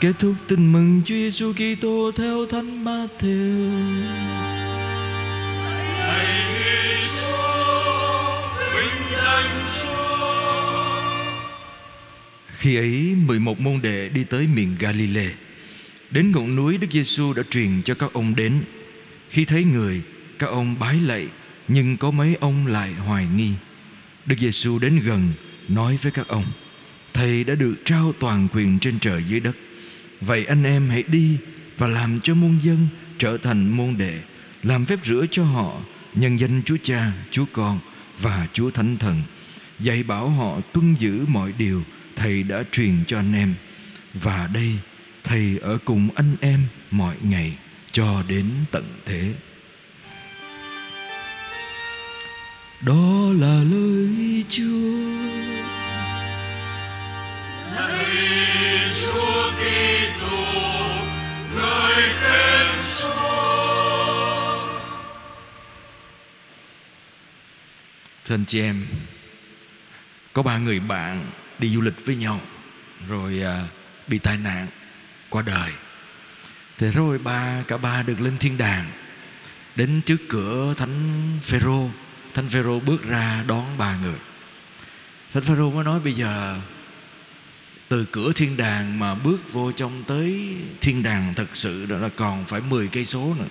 Kết thúc tin mừng Chúa Giêsu Kitô theo Thánh Matthew. Khi ấy 11 môn đệ đi tới miền Galilee. Đến ngọn núi Đức Giêsu đã truyền cho các ông đến. Khi thấy người Các ông bái lạy Nhưng có mấy ông lại hoài nghi. Đức Giêsu đến gần Nói với các ông Thầy đã được trao toàn quyền trên trời dưới đất Vậy anh em hãy đi Và làm cho muôn dân trở thành môn đệ Làm phép rửa cho họ Nhân danh Chúa Cha, Chúa Con Và Chúa Thánh Thần. Dạy bảo họ tuân giữ mọi điều Thầy đã truyền cho anh em. Và đây Thầy ở cùng anh em mọi ngày Cho đến tận thế. Đó là lời Chúa. Thưa anh chị em Có ba người bạn đi du lịch với nhau Rồi à, bị tai nạn Qua đời. Thế rồi ba cả ba được lên thiên đàng Đến trước cửa Thánh Phêrô. Thánh Phêrô bước ra đón ba người. Thánh Phêrô mới nói bây giờ từ cửa thiên đàng mà bước vô trong tới thiên đàng thật sự đó là còn phải 10 cây số nữa.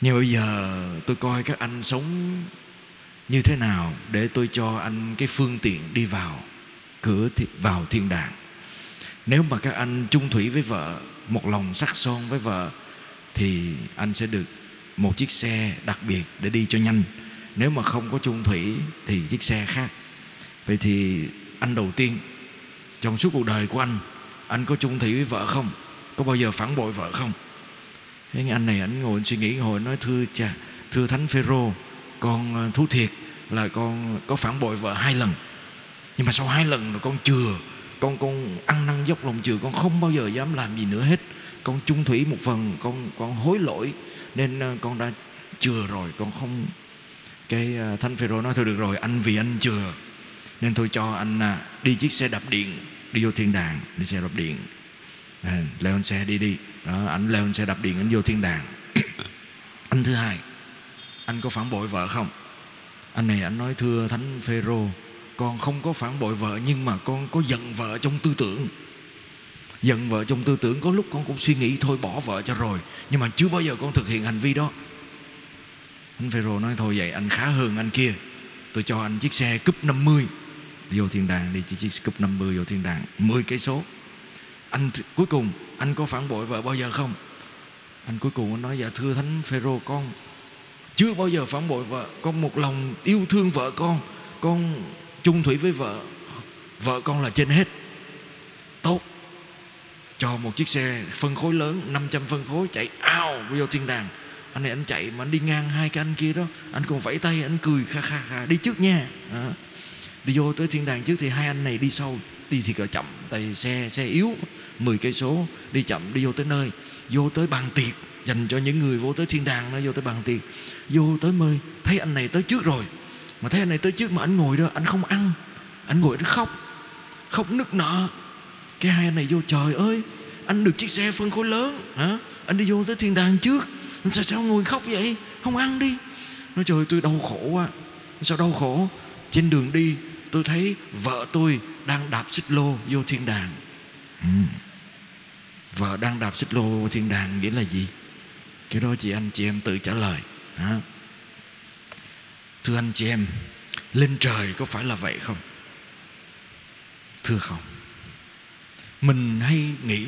Nhưng bây giờ tôi coi các anh sống như thế nào để tôi cho anh cái phương tiện đi vào cửa vào thiên đàng. Nếu mà các anh chung thủy với vợ, một lòng sắc son với vợ thì anh sẽ được một chiếc xe đặc biệt để đi cho nhanh. Nếu mà không có chung thủy thì chiếc xe khác. Vậy thì anh đầu tiên trong suốt cuộc đời của anh anh có chung thủy với vợ không có bao giờ phản bội vợ không thế anh này anh ngồi anh suy nghĩ hồi nói thưa cha thưa thánh phêrô con ờ, thú thiệt là con có phản bội vợ hai lần. Nhưng mà sau hai lần rồi con chừa con con ăn năn dốc lòng chừa con không bao giờ dám làm gì nữa hết. Con chung thủy một phần con con hối lỗi. Nên ờ, con đã chừa rồi con không cái ờ, thanh thánh phêrô nói thôi được rồi anh vì anh chừa. Nên tôi cho anh à, đi chiếc xe đạp điện đi vô thiên đàng đi xe đạp điện. À, leo lên xe đi đi. Đó anh leo lên xe đạp điện anh vô thiên đàng. Anh thứ hai anh có phản bội vợ không? Anh này anh nói, thưa thánh phêrô, con không có phản bội vợ, nhưng mà con có giận vợ trong tư tưởng. Giận vợ trong tư tưởng, có lúc con cũng suy nghĩ, thôi bỏ vợ cho rồi. Nhưng mà chưa bao giờ con thực hiện hành vi đó. Anh phêrô nói, thôi vậy anh khá hơn anh kia. Tôi cho anh chiếc xe cúp 50 vô thiên đàng đi chỉ chiếc cúp 50 vô thiên đàng 10 cây số. Anh cuối cùng anh có phản bội vợ bao giờ không? Anh cuối cùng anh nói dạ thưa thánh phêrô, con chưa bao giờ phản bội vợ. Con một lòng yêu thương vợ con. Con chung thủy với vợ. Vợ con là trên hết. Tốt. Cho một chiếc xe phân khối lớn 500 phân khối, chạy ao vô thiên đàng. Anh này anh chạy mà anh đi ngang hai cái anh kia đó. Anh còn vẫy tay, anh cười kha kha kha. Đi trước nha. À. đi vô tới thiên đàng trước thì hai anh này đi sau. Đi thì cỡ chậm, tại xe xe yếu 10 cây số. Đi chậm, đi vô tới nơi. Vô tới bàn tiệc dành cho những người vô tới thiên đàng nó vô tới bàn tiệc vô tới mời thấy anh này tới trước rồi. Mà thấy anh này tới trước mà anh ngồi đó anh không ăn. Anh ngồi anh khóc. Khóc nức nở. Cái hai anh này vô trời ơi anh được chiếc xe phân khối lớn. Hả? Anh đi vô tới thiên đàng trước. Sao sao ngồi khóc vậy? Không ăn đi. Nói trời tôi đau khổ quá. Sao đau khổ? Trên đường đi tôi thấy vợ tôi đang đạp xích lô vô thiên đàng. Ừ. vợ đang đạp xích lô vô thiên đàng nghĩa là gì cái đó chị anh, chị em tự trả lời. Hả? thưa anh, chị em, lên trời có phải là vậy không? Thưa không. Mình hay nghĩ,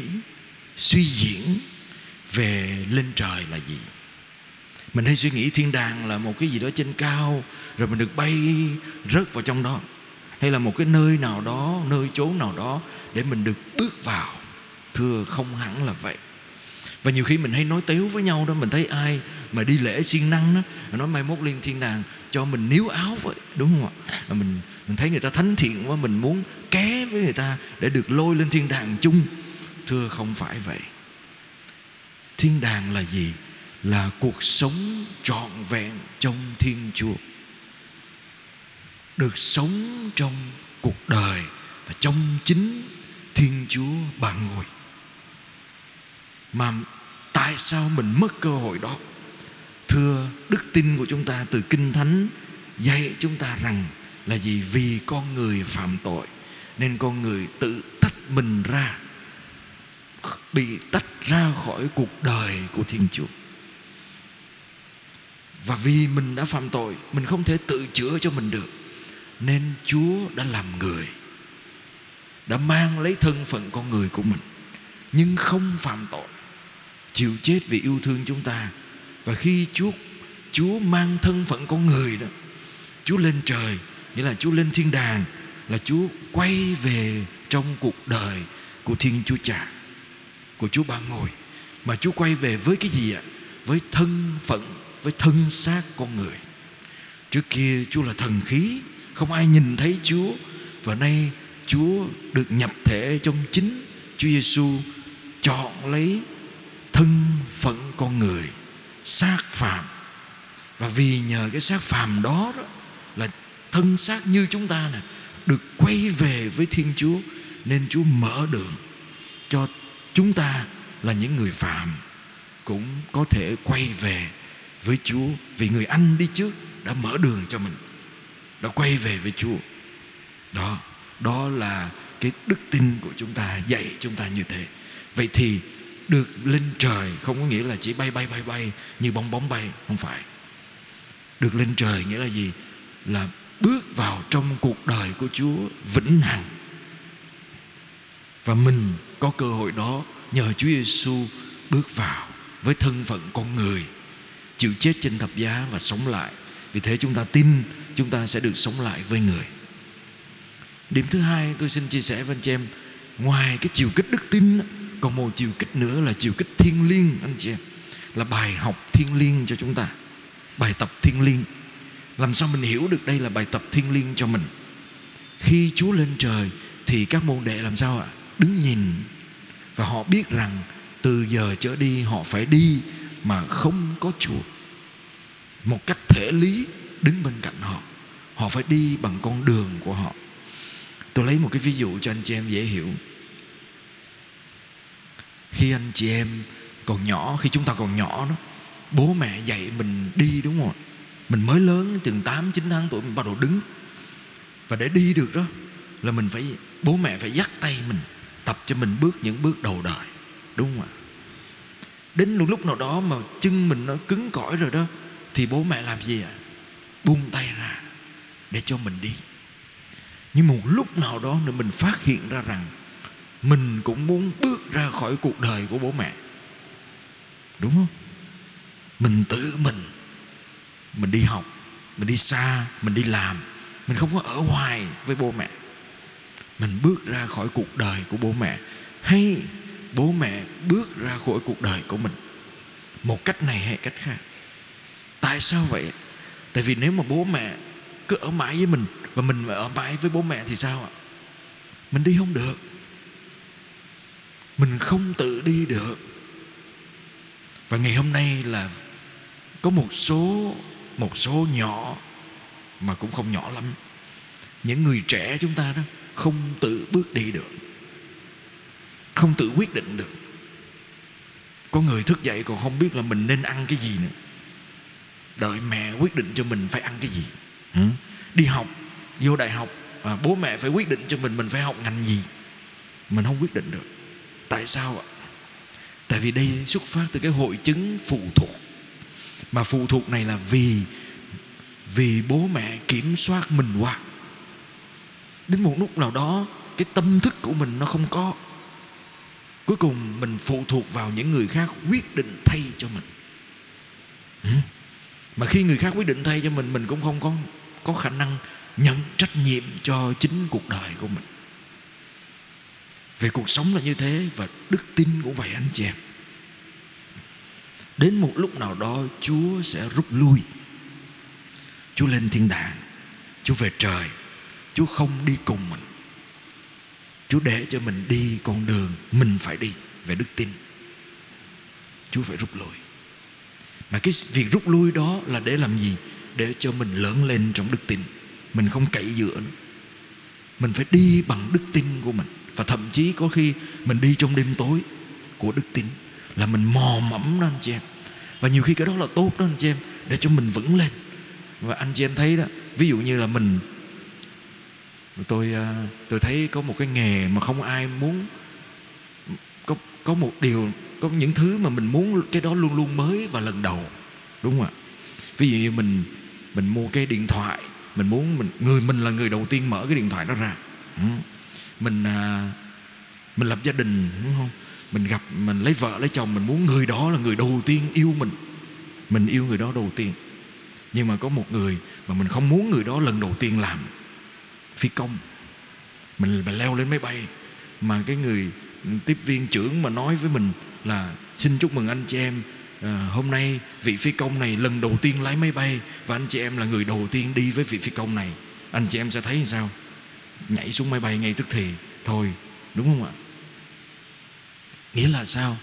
suy diễn về lên trời là gì? Mình hay suy nghĩ thiên đàng là một cái gì đó trên cao, rồi mình được bay rớt vào trong đó. Hay là một cái nơi nào đó, nơi chốn nào đó để mình được bước vào? Thưa không hẳn là vậy và nhiều khi mình hay nói tếu với nhau đó, mình thấy ai mà đi lễ siêng năng đó nói mai mốt lên thiên đàng cho mình níu áo vậy, đúng không ạ? Mình mình thấy người ta thánh thiện quá, mình muốn ké với người ta để được lôi lên thiên đàng chung. Thưa, không phải vậy. Thiên đàng là gì? Là cuộc sống trọn vẹn trong thiên chúa. Được sống trong cuộc đời và trong chính Thiên Chúa bạn ngồi. Mà tại sao mình mất cơ hội đó? Thưa đức tin của chúng ta từ Kinh Thánh Dạy chúng ta rằng là gì? Vì con người phạm tội, Nên con người tự tách mình ra, Bị tách ra khỏi cuộc đời của Thiên Chúa. Và vì mình đã phạm tội, Mình không thể tự chữa cho mình được, Nên Chúa đã làm người, Đã mang lấy thân phận con người của mình, Nhưng không phạm tội. Chịu chết vì yêu thương chúng ta. Và khi Chúa Chúa mang thân phận con người đó, Chúa lên trời, Nghĩa là Chúa lên thiên đàng, Là Chúa quay về trong cuộc đời Của Thiên Chúa Cha, Của Chúa Ba Ngôi. Mà Chúa quay về với cái gì ạ? Với thân phận, Với thân xác con người. Trước kia Chúa là thần khí, Không ai nhìn thấy Chúa. Và nay Chúa được nhập thể trong chính Chúa Giêsu chọn lấy con người xác phàm. Và vì nhờ cái xác phàm đó, đó là thân xác như chúng ta nè được quay về với Thiên Chúa nên Chúa mở đường cho chúng ta là những người phạm cũng có thể quay về với Chúa. Vì người anh đi trước đã mở đường cho mình đã quay về với Chúa. Đó đó là cái đức tin của chúng ta dạy chúng ta như thế. Vậy thì được lên trời, không có nghĩa là chỉ bay bay bay bay như bong bóng bay, không phải. Được lên trời nghĩa là gì? Là bước vào trong cuộc đời của Chúa vĩnh hằng. Và mình có cơ hội đó nhờ Chúa Giêsu bước vào với thân phận con người, chịu chết trên thập giá và sống lại. Vì thế chúng ta tin chúng ta sẽ được sống lại với người. Điểm thứ hai tôi xin chia sẻ với anh chị em, ngoài cái chiều kích đức tin còn một chiều kích nữa là chiều kích thiên liêng, anh chị em. Là bài học thiên liêng cho chúng ta. Bài tập thiên liêng. Làm sao mình hiểu được đây là bài tập thiên liêng cho mình? Khi Chúa lên trời thì các môn đệ làm sao ạ? Đứng nhìn. Và họ biết rằng từ giờ trở đi họ phải đi mà không có Chúa một cách thể lý, đứng bên cạnh họ. Họ phải đi bằng con đường của họ. Tôi lấy một cái ví dụ cho anh chị em dễ hiểu khi anh chị em còn nhỏ, khi chúng ta còn nhỏ đó, bố mẹ dạy mình đi đúng không mình mới lớn, chừng 8 9 tháng tuổi mình bắt đầu đứng. Và để đi được đó, là mình phải, bố mẹ phải dắt tay mình, tập cho mình bước những bước đầu đời, đúng không ạ? Đến một lúc nào đó mà chân mình nó cứng cỏi rồi đó, thì bố mẹ làm gì ạ? Buông tay ra để cho mình đi. Nhưng một lúc nào đó nữa mình phát hiện ra rằng mình cũng muốn bước ra khỏi cuộc đời của bố mẹ. Đúng không? Mình tự mình. Mình đi học, mình đi xa, mình đi làm. Mình không có ở hoài với bố mẹ. Mình bước ra khỏi cuộc đời của bố mẹ hay bố mẹ bước ra khỏi cuộc đời của mình? Một cách này hay cách khác? Tại sao vậy? Tại vì nếu mà bố mẹ cứ ở mãi với mình và mình ở mãi với bố mẹ thì sao ạ? Mình đi không được mình không tự đi được. Và ngày hôm nay là có một số một số nhỏ mà cũng không nhỏ lắm. Những người trẻ chúng ta đó không tự bước đi được. Không tự quyết định được. Có người thức dậy còn không biết là mình nên ăn cái gì nữa. Đợi mẹ quyết định cho mình phải ăn cái gì. Ừ? đi học vô đại học à, bố mẹ phải quyết định cho mình mình phải học ngành gì. Mình không quyết định được tại sao ạ? Tại vì đây xuất phát từ cái hội chứng phụ thuộc. Mà phụ thuộc này là vì vì bố mẹ kiểm soát mình quá. Đến một lúc nào đó, cái tâm thức của mình nó không có. Cuối cùng mình phụ thuộc vào những người khác quyết định thay cho mình. Ừ. Mà khi người khác quyết định thay cho mình mình cũng không có có khả năng nhận trách nhiệm cho chính cuộc đời của mình về cuộc sống là như thế và đức tin cũng vậy anh chị em đến một lúc nào đó, chúa sẽ rút lui. Chúa lên thiên đàng. Chúa về trời. Chúa không đi cùng mình. Chúa để cho mình đi con đường mình phải đi về đức tin. Chúa phải rút lui. Mà cái việc rút lui đó là để làm gì? Để cho mình lớn lên trong đức tin. Mình không cậy dựa nữa. Mình phải đi bằng đức tin của mình và thậm chí có khi mình đi trong đêm tối của đức tin là mình mò mẫm đó anh chị em. Và nhiều khi cái đó là tốt đó anh chị em, để cho mình vững lên. Và anh chị em thấy đó, ví dụ như là mình, tôi à, tôi thấy có một cái nghề mà không ai muốn, có có một điều, có những thứ mà mình muốn cái đó luôn luôn mới và lần đầu, đúng không ạ? Ví dụ như mình mình mua cái điện thoại, mình muốn mình, người, mình là người đầu tiên mở cái điện thoại đó ra. Ừ mình à, mình lập gia đình đúng không? Mình gặp mình lấy vợ lấy chồng mình muốn người đó là người đầu tiên yêu mình. Mình yêu người đó đầu tiên. Nhưng mà có một người mà mình không muốn người đó lần đầu tiên làm. Phi công. Mình, mình leo lên máy bay. Mà cái người tiếp viên trưởng mà nói với mình là xin chúc mừng anh chị em à, hôm nay vị phi công này lần đầu tiên lái máy bay và anh chị em là người đầu tiên đi với vị phi công này. Anh chị em sẽ thấy như sao? Nhảy xuống máy bay ngay tức thì. Thôi, đúng không ạ? Nghĩa là sao?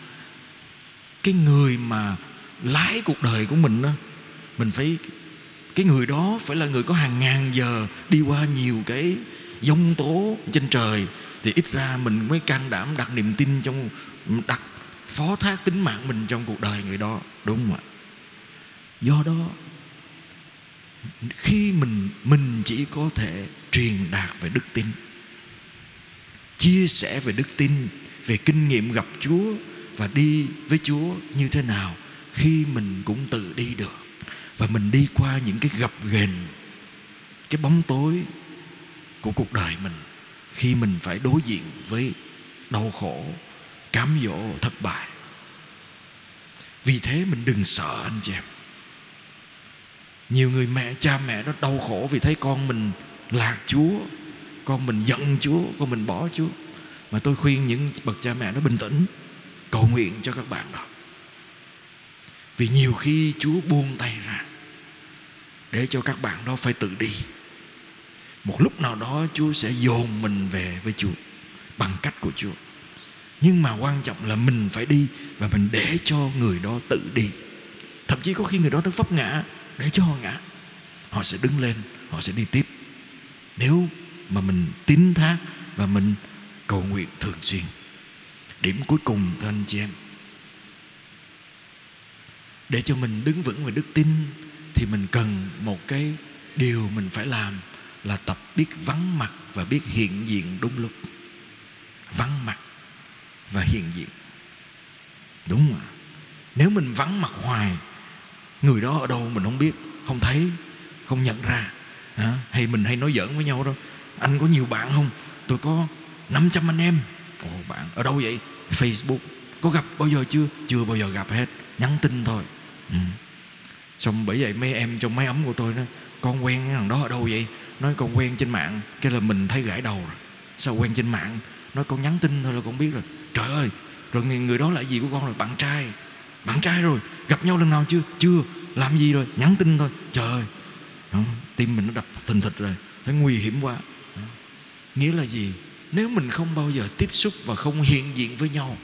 Cái người mà lái cuộc đời của mình đó mình phải, cái người đó phải là người có hàng ngàn giờ đi qua nhiều cái dông tố trên trời thì ít ra mình mới can đảm đặt niềm tin trong, đặt phó thác tính mạng mình trong cuộc đời người đó, đúng không ạ? Do đó, khi mình mình chỉ có thể truyền đạt về đức tin, chia sẻ về đức tin, về kinh nghiệm gặp Chúa và đi với Chúa như thế nào khi mình cũng tự đi được. Và mình đi qua những cái gập ghềnh, cái bóng tối của cuộc đời mình khi mình phải đối diện với đau khổ, cám dỗ, thất bại. Vì thế mình đừng sợ, anh chị em. Nhiều người mẹ, cha mẹ nó đau khổ vì thấy con mình lạc chúa, con mình giận chúa, con mình bỏ chúa. Mà tôi khuyên những bậc cha mẹ nó bình tĩnh, cầu nguyện cho các bạn đó. Vì nhiều khi chúa buông tay ra để cho các bạn đó phải tự đi. Một lúc nào đó chúa sẽ dồn mình về với chúa bằng cách của chúa. Nhưng mà quan trọng là mình phải đi và mình để cho người đó tự đi. Thậm chí có khi người đó tới vấp ngã để cho họ ngã. Họ sẽ đứng lên, họ sẽ đi tiếp nếu mà mình tín thác và mình cầu nguyện thường xuyên, điểm cuối cùng thưa anh chị em, để cho mình đứng vững về đức tin thì mình cần một cái điều mình phải làm là tập biết vắng mặt và biết hiện diện đúng lúc. Vắng mặt và hiện diện. Đúng không ạ? Nếu mình vắng mặt hoài, người đó ở đâu mình không biết, không thấy, không nhận ra à, hay mình hay nói giỡn với nhau đâu anh có nhiều bạn không? Tôi có 500 anh em. Ồ bạn ở đâu vậy? Facebook. Có gặp bao giờ chưa? Chưa bao giờ gặp hết. Nhắn tin thôi. Ừ. xong bởi vậy mấy em trong máy ấm của tôi nó con quen cái thằng đó ở đâu vậy? Nói con quen trên mạng cái là mình thấy gãi đầu rồi. Sao quen trên mạng? Nói con nhắn tin thôi là con biết rồi. Trời ơi rồi người, người đó là gì của con rồi? Bạn trai. Bạn trai rồi. Gặp nhau lần nào chưa? Chưa. Làm gì rồi? Nhắn tin thôi. Trời ơi đó, tim mình nó đập thình thịch rồi phải nguy hiểm quá. Đó. nghĩa là gì? Nếu mình không bao giờ tiếp xúc và không hiện diện với nhau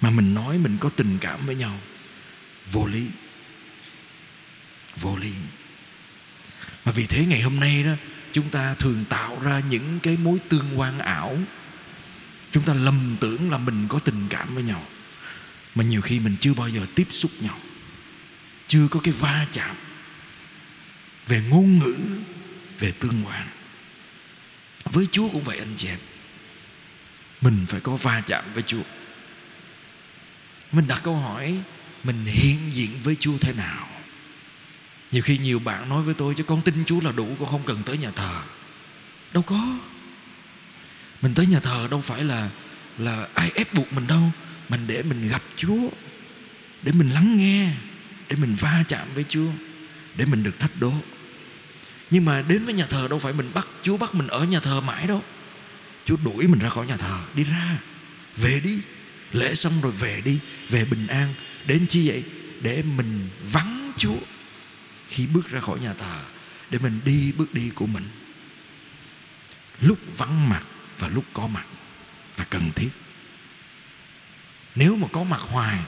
mà mình nói mình có tình cảm với nhau vô lý. Vô lý. Mà vì thế ngày hôm nay đó chúng ta thường tạo ra những cái mối tương quan ảo. Chúng ta lầm tưởng là mình có tình cảm với nhau mà nhiều khi mình chưa bao giờ tiếp xúc nhau. Chưa có cái va chạm về ngôn ngữ, về tương quan. Với Chúa cũng vậy, anh chị em. Mình phải có va chạm với Chúa. Mình đặt câu hỏi, Mình hiện diện với Chúa thế nào? Nhiều khi nhiều bạn nói với tôi, Chứ con tin Chúa là đủ, Con không cần tới nhà thờ. Đâu có. Mình tới nhà thờ đâu phải là Là ai ép buộc mình đâu, Mình để mình gặp Chúa, Để mình lắng nghe, Để mình va chạm với Chúa, Để mình được thách đố nhưng mà đến với nhà thờ đâu phải mình bắt, Chúa bắt mình ở nhà thờ mãi đâu. Chúa đuổi mình ra khỏi nhà thờ, Đi ra. Về đi. Lễ xong rồi về đi, Về bình an. Đến chi vậy? Để mình vắng Chúa. Khi bước ra khỏi nhà thờ, Để mình đi bước đi của mình. Lúc vắng mặt Và lúc có mặt Là cần thiết. Nếu mà có mặt hoài,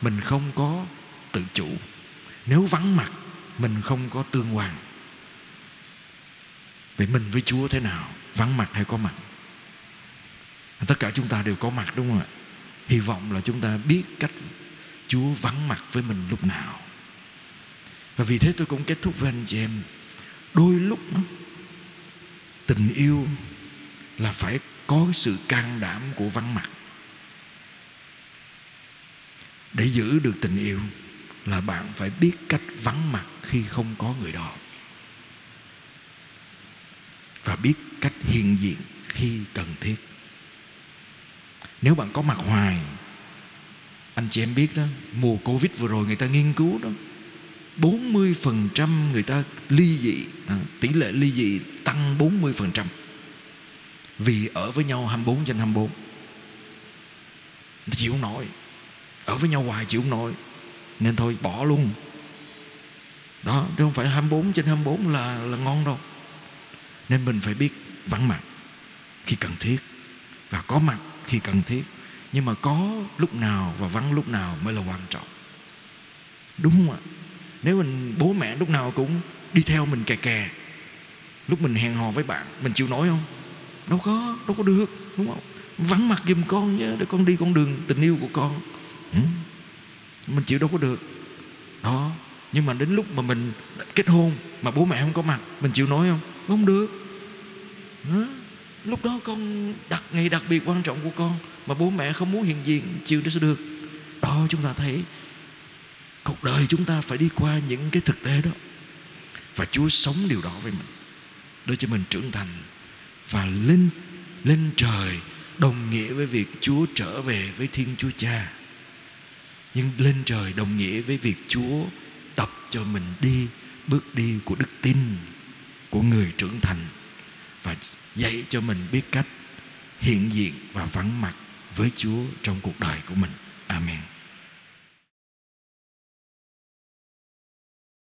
Mình không có tự chủ. Nếu vắng mặt, Mình không có tương quan. Vậy mình với Chúa thế nào? Vắng mặt hay có mặt? Tất cả chúng ta đều có mặt đúng không ạ? Hy vọng là chúng ta biết cách chúa vắng mặt với mình lúc nào. Và vì thế tôi cũng kết thúc với anh chị em. Đôi lúc tình yêu là phải có sự can đảm của vắng mặt. Để giữ được tình yêu là bạn phải biết cách vắng mặt khi không có người đó và biết cách hiện diện khi cần thiết. Nếu bạn có mặt hoài anh chị em biết đó mùa covid vừa rồi người ta nghiên cứu đó 40% người ta ly dị à, tỷ lệ ly dị tăng 40% vì ở với nhau 24 trên 24 chịu không nổi. Ở với nhau hoài chịu không nổi. Nên thôi bỏ luôn. Đó chứ không phải 24 trên 24 là là ngon đâu nên mình phải biết vắng mặt khi cần thiết và có mặt khi cần thiết. Nhưng mà có lúc nào và vắng lúc nào mới là quan trọng. Đúng không ạ? Nếu mình, bố mẹ lúc nào cũng đi theo mình kè kè, lúc mình hẹn hò với bạn, mình chịu nổi không? Đâu có đâu có được, đúng không? Vắng mặt giùm con nhé, để con đi con đường tình yêu của con. Ừ. mình chịu đâu có được. Đó. Nhưng mà đến lúc mà mình kết hôn mà bố mẹ không có mặt, mình chịu nói không? Không được. Lúc đó con đặt ngày đặc biệt quan trọng của con mà bố mẹ không muốn hiện diện chịu đó sẽ được. Đó chúng ta thấy, cuộc đời chúng ta phải đi qua những cái thực tế đó. Và Chúa sống điều đó với mình, để cho mình trưởng thành và lên lên trời đồng nghĩa với việc Chúa trở về với Thiên Chúa Cha. Nhưng lên trời đồng nghĩa với việc Chúa tập cho mình đi bước đi của đức tin của người trưởng thành và dạy cho mình biết cách hiện diện và vắng mặt với Chúa trong cuộc đời của mình. Amen.